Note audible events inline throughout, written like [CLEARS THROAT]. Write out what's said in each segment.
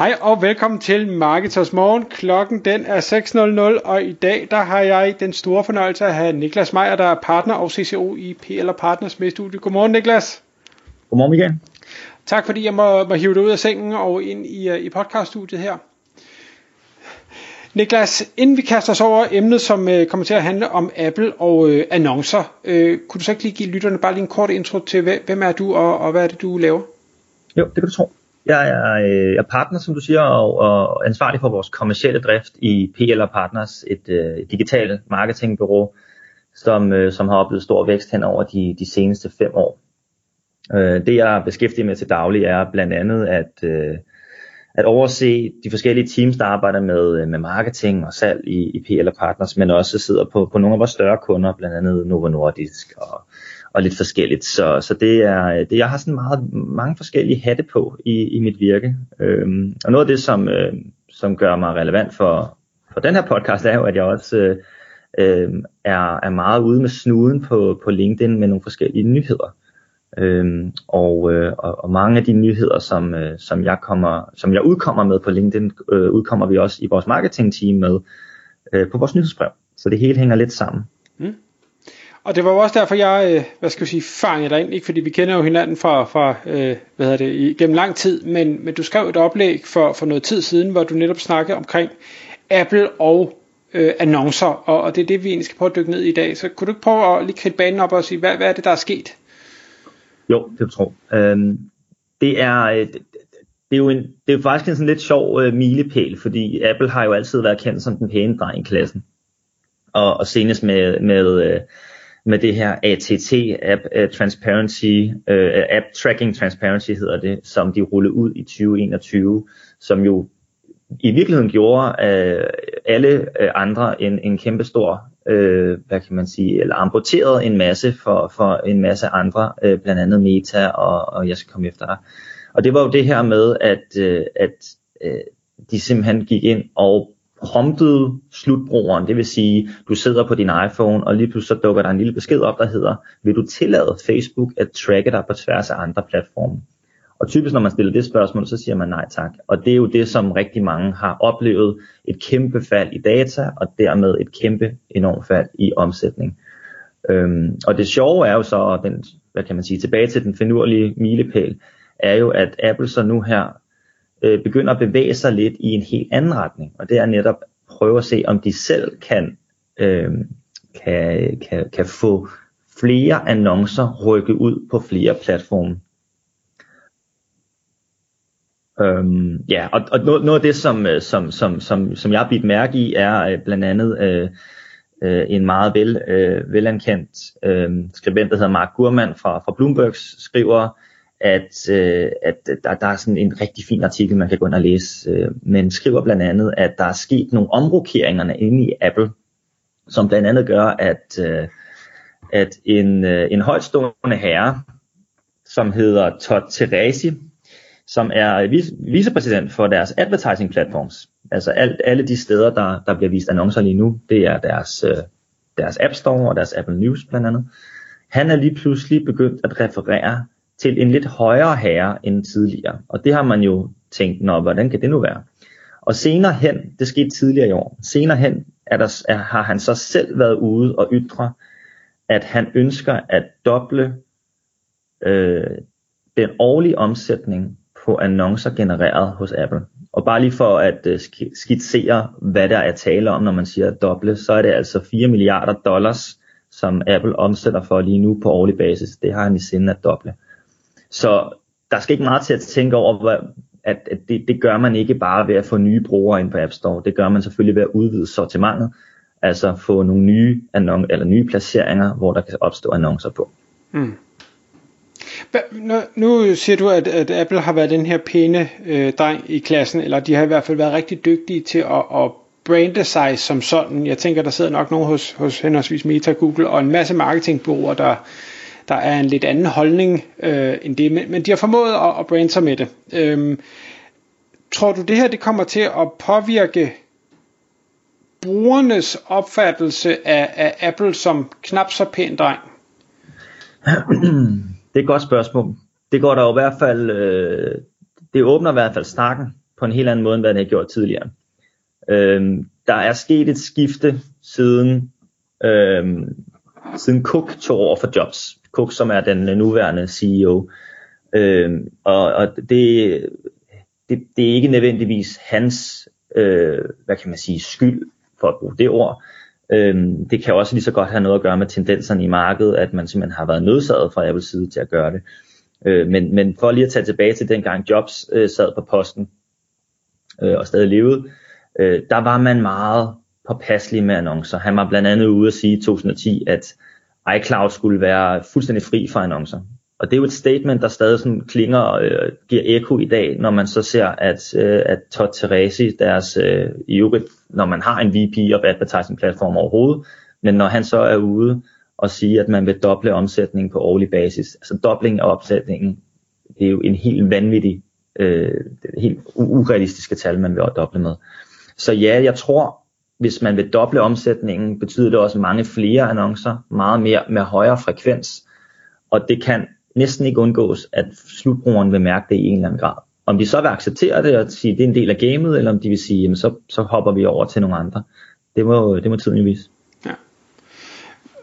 Hej og velkommen til Marketers Morgen. Klokken den er 6.00, og i dag der har jeg den store fornøjelse at have Niklas Meier, der er partner og CCO i PL Partners med studie. Godmorgen Niklas. Godmorgen Michael. Tak fordi jeg må, må hive dig ud af sengen og ind i, i podcaststudiet her. Niklas, inden vi kaster os over emnet, som øh, kommer til at handle om Apple og øh, annoncer, øh, kunne du så ikke lige give lytterne bare lige en kort intro til, hvem er du og, og hvad er det, du laver? Jo, det kan du tro. Jeg er, øh, jeg er partner, som du siger, og, og ansvarlig for vores kommercielle drift i PL Partners, et øh, digitalt marketingbureau, som, øh, som har oplevet stor vækst hen over de, de seneste fem år. Øh, det jeg beskæftiger med til daglig er blandt andet at, øh, at overse de forskellige teams, der arbejder med, øh, med marketing og salg i, i PL Partners, men også sidder på, på nogle af vores større kunder, blandt andet Novo Nordisk og og lidt forskelligt. Så, så det er, det, jeg har sådan meget, mange forskellige hatte på i, i mit virke. Øhm, og noget af det, som, øh, som gør mig relevant for, for den her podcast, er jo, at jeg også øh, øh, er, er meget ude med snuden på, på LinkedIn med nogle forskellige nyheder. Øhm, og, øh, og, og mange af de nyheder, som, øh, som, jeg kommer, som jeg udkommer med på LinkedIn, øh, udkommer vi også i vores marketingteam med øh, på vores nyhedsbrev. Så det hele hænger lidt sammen. Mm. Og det var også derfor, jeg, øh, hvad skal jeg sige, fangede dig ind, ikke fordi vi kender jo hinanden fra, fra øh, hvad hedder det, gennem lang tid, men, men du skrev et oplæg for, for noget tid siden, hvor du netop snakkede omkring Apple og øh, annoncer, og, og det er det, vi egentlig skal prøve at dykke ned i i dag. Så kunne du ikke prøve at lige kridte banen op og sige, hvad, hvad er det, der er sket? Jo, det tror jeg. Øhm, det er... Øh, det, det er jo en, det er jo faktisk en sådan lidt sjov øh, milepæl, fordi Apple har jo altid været kendt som den pæne dreng i klassen. Og, og senest med, med øh, med det her ATT, App øh, Transparency, uh, App Tracking Transparency hedder det, som de rullede ud i 2021, som jo i virkeligheden gjorde uh, alle uh, andre en, en kæmpe stor, uh, hvad kan man sige, eller amputerede en masse for, for en masse andre, uh, blandt andet Meta, og, og jeg skal komme efter dig. Og det var jo det her med, at, uh, at uh, de simpelthen gik ind og promptet slutbrugeren, det vil sige, du sidder på din iPhone, og lige pludselig så dukker der en lille besked op, der hedder, vil du tillade Facebook at tracke dig på tværs af andre platforme? Og typisk når man stiller det spørgsmål, så siger man nej tak. Og det er jo det, som rigtig mange har oplevet, et kæmpe fald i data, og dermed et kæmpe enormt fald i omsætning. Øhm, og det sjove er jo så, den, hvad kan man sige, tilbage til den finurlige milepæl, er jo, at Apple så nu her øh, begynder at bevæge sig lidt i en helt anden retning. Og det er netop at prøve at se, om de selv kan, øh, kan, kan, kan få flere annoncer rykket ud på flere platforme. Øhm, ja, og, og noget, noget af det, som, øh, som, som, som, som jeg har bidt mærke i, er øh, blandt andet øh, øh, en meget vel, øh, velankendt øh, skribent, der hedder Mark Gurman fra, fra Bloomberg, skriver, at, øh, at der, der er sådan en rigtig fin artikel, man kan gå ind og læse, øh, men skriver blandt andet, at der er sket nogle omrokeringer inde i Apple, som blandt andet gør, at, øh, at en, øh, en højtstående herre, som hedder Todd Teresi, som er vicepræsident for deres advertising platforms, altså alt, alle de steder, der, der bliver vist annoncer lige nu, det er deres, øh, deres App Store og deres Apple News blandt andet. Han er lige pludselig begyndt at referere til en lidt højere herre end tidligere. Og det har man jo tænkt, nå, hvordan kan det nu være? Og senere hen, det skete tidligere i år, senere hen er der, er, har han så selv været ude og ytre, at han ønsker at doble øh, den årlige omsætning på annoncer genereret hos Apple. Og bare lige for at øh, skitsere, hvad der er tale om, når man siger doble, så er det altså 4 milliarder dollars, som Apple omsætter for lige nu på årlig basis. Det har han i sinde at doble. Så der skal ikke meget til at tænke over, at, at det, det gør man ikke bare ved at få nye brugere ind på App Store. Det gør man selvfølgelig ved at udvide sortimentet, altså få nogle nye, annon- eller nye placeringer, hvor der kan opstå annoncer på. Mm. Nu, nu siger du, at, at Apple har været den her pæne øh, dreng i klassen, eller de har i hvert fald været rigtig dygtige til at, at brande sig som sådan. Jeg tænker, der sidder nok nogen hos, hos henholdsvis Meta, Google og en masse marketingbureauer, der, der er en lidt anden holdning øh, end det, men, men de har formået at, at brande sig med det. Øhm, tror du det her det kommer til at påvirke brugernes opfattelse af, af Apple som knap så pæn dreng? [CLEARS THROAT] Det er et godt spørgsmål. Det går der jo i hvert fald, øh, det åbner i hvert fald snakken på en helt anden måde, end hvad det har gjort tidligere. Øh, der er sket et skifte siden, øh, siden Cook tog over for Jobs. Cook, som er den nuværende CEO. Øh, og og det, det, det er ikke nødvendigvis hans, øh, hvad kan man sige, skyld, for at bruge det ord. Øhm, det kan også lige så godt have noget at gøre med tendenserne i markedet, at man simpelthen har været nødsaget fra Apples side til at gøre det. Øh, men, men for lige at tage tilbage til dengang Jobs øh, sad på posten øh, og stadig levede, øh, der var man meget påpasselig med annoncer. Han var blandt andet ude at sige i 2010, at iCloud skulle være fuldstændig fri for annoncer. Og det er jo et statement, der stadig sådan klinger og øh, giver eko i dag, når man så ser, at, øh, at Todd Teresi, deres øh, i øvrigt, når man har en VP og advertising platform overhovedet, men når han så er ude og siger, at man vil doble omsætningen på årlig basis, altså dobling af omsætningen, det er jo en helt vanvittig, øh, helt urealistiske tal, man vil doble med. Så ja, jeg tror, hvis man vil doble omsætningen, betyder det også mange flere annoncer, meget mere med højere frekvens, og det kan næsten ikke undgås, at slutbrugeren vil mærke det i en eller anden grad. Om de så vil acceptere det og sige, at det er en del af gamet, eller om de vil sige, jamen så, så hopper vi over til nogle andre. Det må, det må tiden jo vise. Ja.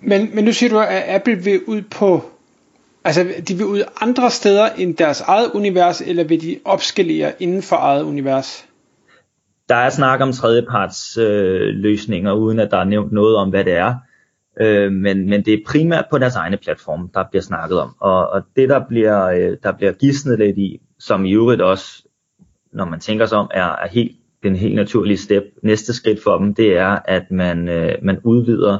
Men, men nu siger du, at Apple vil ud på, altså de vil ud andre steder end deres eget univers, eller vil de opskalere inden for eget univers? Der er snak om tredjeparts øh, løsninger, uden at der er nævnt noget om, hvad det er. Øh, men, men det er primært på deres egne platform, der bliver snakket om. Og, og det, der bliver, øh, der bliver gidsnet lidt i, som i øvrigt også, når man tænker sig om, er, er helt, den helt naturlige step. Næste skridt for dem, det er, at man, øh, man udvider,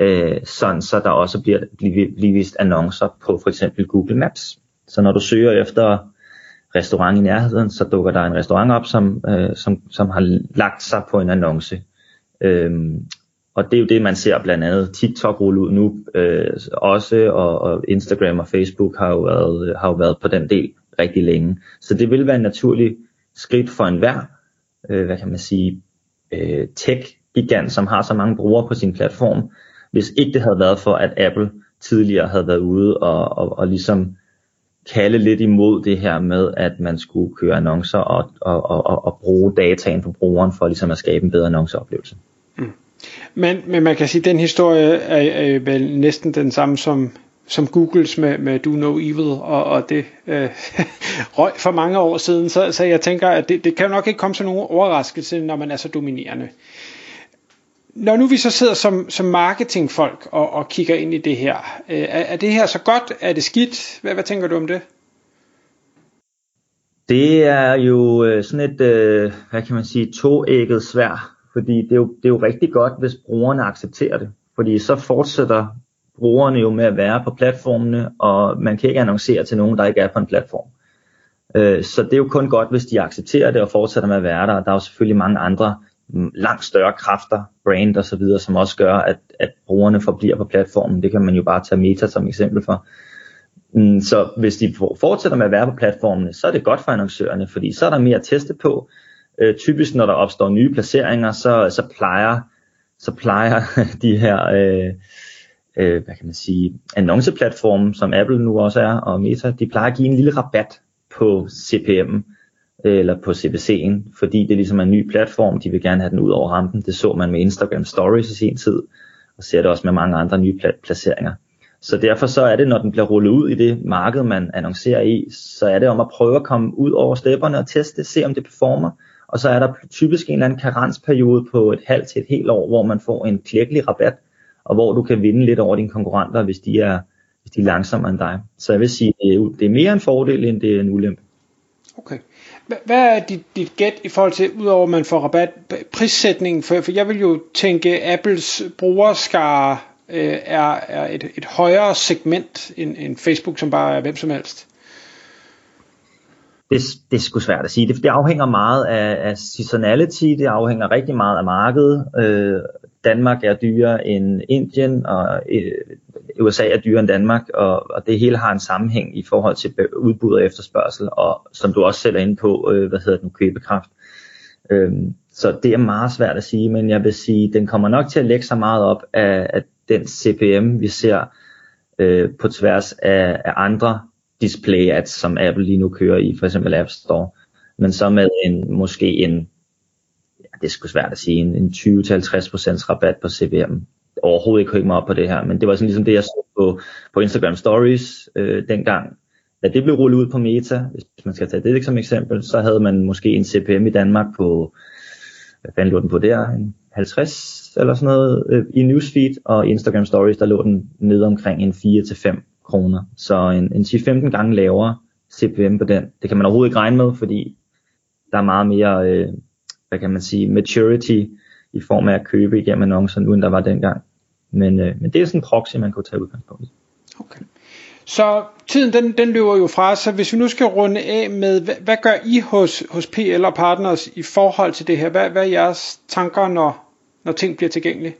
øh, sådan så der også bliver, bliver, bliver vist annoncer på for eksempel Google Maps. Så når du søger efter restaurant i nærheden, så dukker der en restaurant op, som, øh, som, som har lagt sig på en annonce. Øhm, og det er jo det, man ser blandt andet TikTok rulle ud nu øh, også, og, og Instagram og Facebook har jo, været, har jo været på den del rigtig længe. Så det vil være en naturlig skridt for enhver, øh, hvad kan man sige, øh, tech-gigant, som har så mange brugere på sin platform, hvis ikke det havde været for, at Apple tidligere havde været ude og, og, og ligesom kalde lidt imod det her med, at man skulle køre annoncer og, og, og, og bruge dataen på brugeren for ligesom at skabe en bedre annonceoplevelse. Mm. Men, men man kan sige, at den historie er, er vel næsten den samme som, som Googles med, med Do No Evil, og, og det øh, [LAUGHS] røg for mange år siden, så, så jeg tænker, at det, det kan jo nok ikke komme som nogen overraskelse, når man er så dominerende. Når nu vi så sidder som, som marketingfolk og, og kigger ind i det her, øh, er, er det her så godt? Er det skidt? Hvad, hvad tænker du om det? Det er jo øh, sådan et, øh, hvad kan man sige, toægget svær fordi det er, jo, det er jo rigtig godt, hvis brugerne accepterer det. Fordi så fortsætter brugerne jo med at være på platformene, og man kan ikke annoncere til nogen, der ikke er på en platform. Øh, så det er jo kun godt, hvis de accepterer det og fortsætter med at være der. Der er jo selvfølgelig mange andre langt større kræfter, brand og så videre, som også gør, at, at brugerne forbliver på platformen. Det kan man jo bare tage Meta som eksempel for. Mm, så hvis de fortsætter med at være på platformene, så er det godt for annoncørerne, fordi så er der mere at teste på, Øh, typisk når der opstår nye placeringer, så, så plejer så plejer [LAUGHS] de her øh, øh, hvad kan man sige, annonceplatforme, som Apple nu også er, og Meta, de plejer at give en lille rabat på CPM eller på CPC'en, fordi det ligesom er en ny platform, de vil gerne have den ud over rampen. Det så man med Instagram Stories i sin tid, og ser det også med mange andre nye placeringer. Så derfor så er det, når den bliver rullet ud i det marked, man annoncerer i, så er det om at prøve at komme ud over stepperne og teste, se om det performer, og så er der typisk en eller anden karensperiode på et halvt til et helt år, hvor man får en klækkelig rabat, og hvor du kan vinde lidt over dine konkurrenter, hvis de er, hvis de er langsommere end dig. Så jeg vil sige, det er mere en fordel, end det er en ulempe. Okay. Hvad er dit, dit gæt i forhold til, udover at man får rabat, prissætningen? For, for jeg vil jo tænke, Apples brugerskare øh, er, er et, et højere segment end, end Facebook, som bare er hvem som helst det, det er sgu svært at sige. Det, det afhænger meget af, af seasonality, det afhænger rigtig meget af markedet. Øh, Danmark er dyrere end Indien, og øh, USA er dyrere end Danmark, og, og det hele har en sammenhæng i forhold til udbud og efterspørgsel, og som du også sætter ind på, øh, hvad hedder den, købekraft. Øhm, så det er meget svært at sige, men jeg vil sige, den kommer nok til at lægge sig meget op af, af den CPM, vi ser øh, på tværs af, af andre display ads, som Apple lige nu kører i, for eksempel App Store, men så med en, måske en, ja, det er sgu svært at sige, en, en 20-50% rabat på CPM. Overhovedet ikke hænge mig op på det her, men det var sådan ligesom det, jeg så på, på Instagram Stories øh, dengang. Da det blev rullet ud på Meta, hvis man skal tage det som eksempel, så havde man måske en CPM i Danmark på, hvad fanden lå den på der, en 50 eller sådan noget øh, i newsfeed, og i Instagram Stories, der lå den ned omkring en 4-5 kroner. Så en, en 10-15 gange lavere CPM på den. Det kan man overhovedet ikke regne med, fordi der er meget mere, øh, hvad kan man sige, maturity i form af at købe igennem annoncer, nu end der var dengang. Men, øh, men det er sådan en proxy, man kunne tage udgangspunkt i. Okay. Så tiden den, den løber jo fra, så hvis vi nu skal runde af med, hvad, hvad gør I hos, hos PL og Partners i forhold til det her? Hvad, hvad er jeres tanker, når, når ting bliver tilgængelige?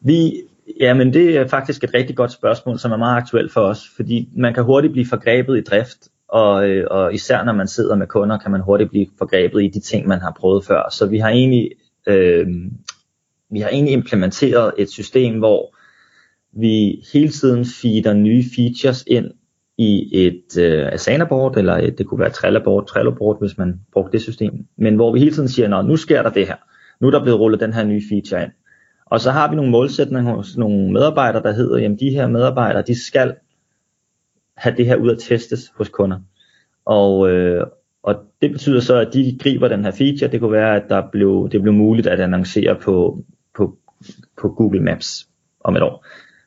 Vi, ja, men det er faktisk et rigtig godt spørgsmål, som er meget aktuelt for os, fordi man kan hurtigt blive forgrebet i drift, og, øh, og især når man sidder med kunder, kan man hurtigt blive forgrebet i de ting, man har prøvet før. Så vi har egentlig, øh, vi har egentlig implementeret et system, hvor vi hele tiden feeder nye features ind i et øh, Asana-board, eller et, det kunne være Trello-board, Trello-board, hvis man brugte det system. Men hvor vi hele tiden siger, nu sker der det her. Nu er der blevet rullet den her nye feature ind. Og så har vi nogle målsætninger hos nogle medarbejdere, der hedder, jamen de her medarbejdere, de skal have det her ud at testes hos kunder. Og, øh, og det betyder så, at de griber den her feature. Det kunne være, at der blev, det blev muligt at annoncere på, på, Google Maps om et år.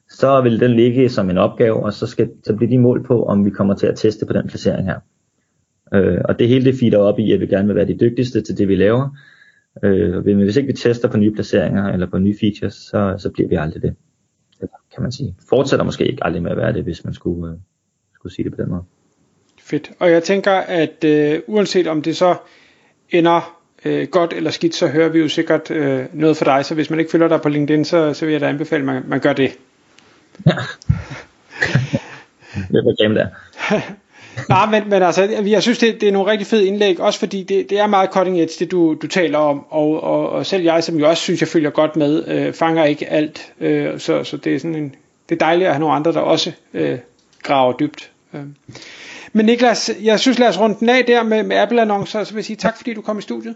Så vil den ligge som en opgave, og så, skal, så bliver de mål på, om vi kommer til at teste på den placering her. Øh, og det hele det feeder op i, at vi gerne vil være de dygtigste til det, vi laver. Øh, men hvis ikke vi tester på nye placeringer eller på nye features, så, så bliver vi aldrig det. Eller kan man sige. Fortsætter måske ikke aldrig med at være det, hvis man skulle, øh, skulle sige det på den måde. Fedt. Og jeg tænker, at øh, uanset om det så ender øh, godt eller skidt, så hører vi jo sikkert øh, noget for dig. Så hvis man ikke følger dig på LinkedIn, så, så vil jeg da anbefale, at man, man gør det. Ja. [LAUGHS] det er der. [LAUGHS] Nej, men, men altså, jeg synes, det, det er nogle rigtig fede indlæg, også fordi det, det er meget cutting edge, det du, du taler om, og, og, og selv jeg, som jo også synes, jeg følger godt med, øh, fanger ikke alt, øh, så, så det er sådan en, det er dejligt at have nogle andre, der også øh, graver dybt. Øh. Men Niklas, jeg synes, lad os runde den af der med, med Apple-annoncer, så vil jeg sige tak, fordi du kom i studiet.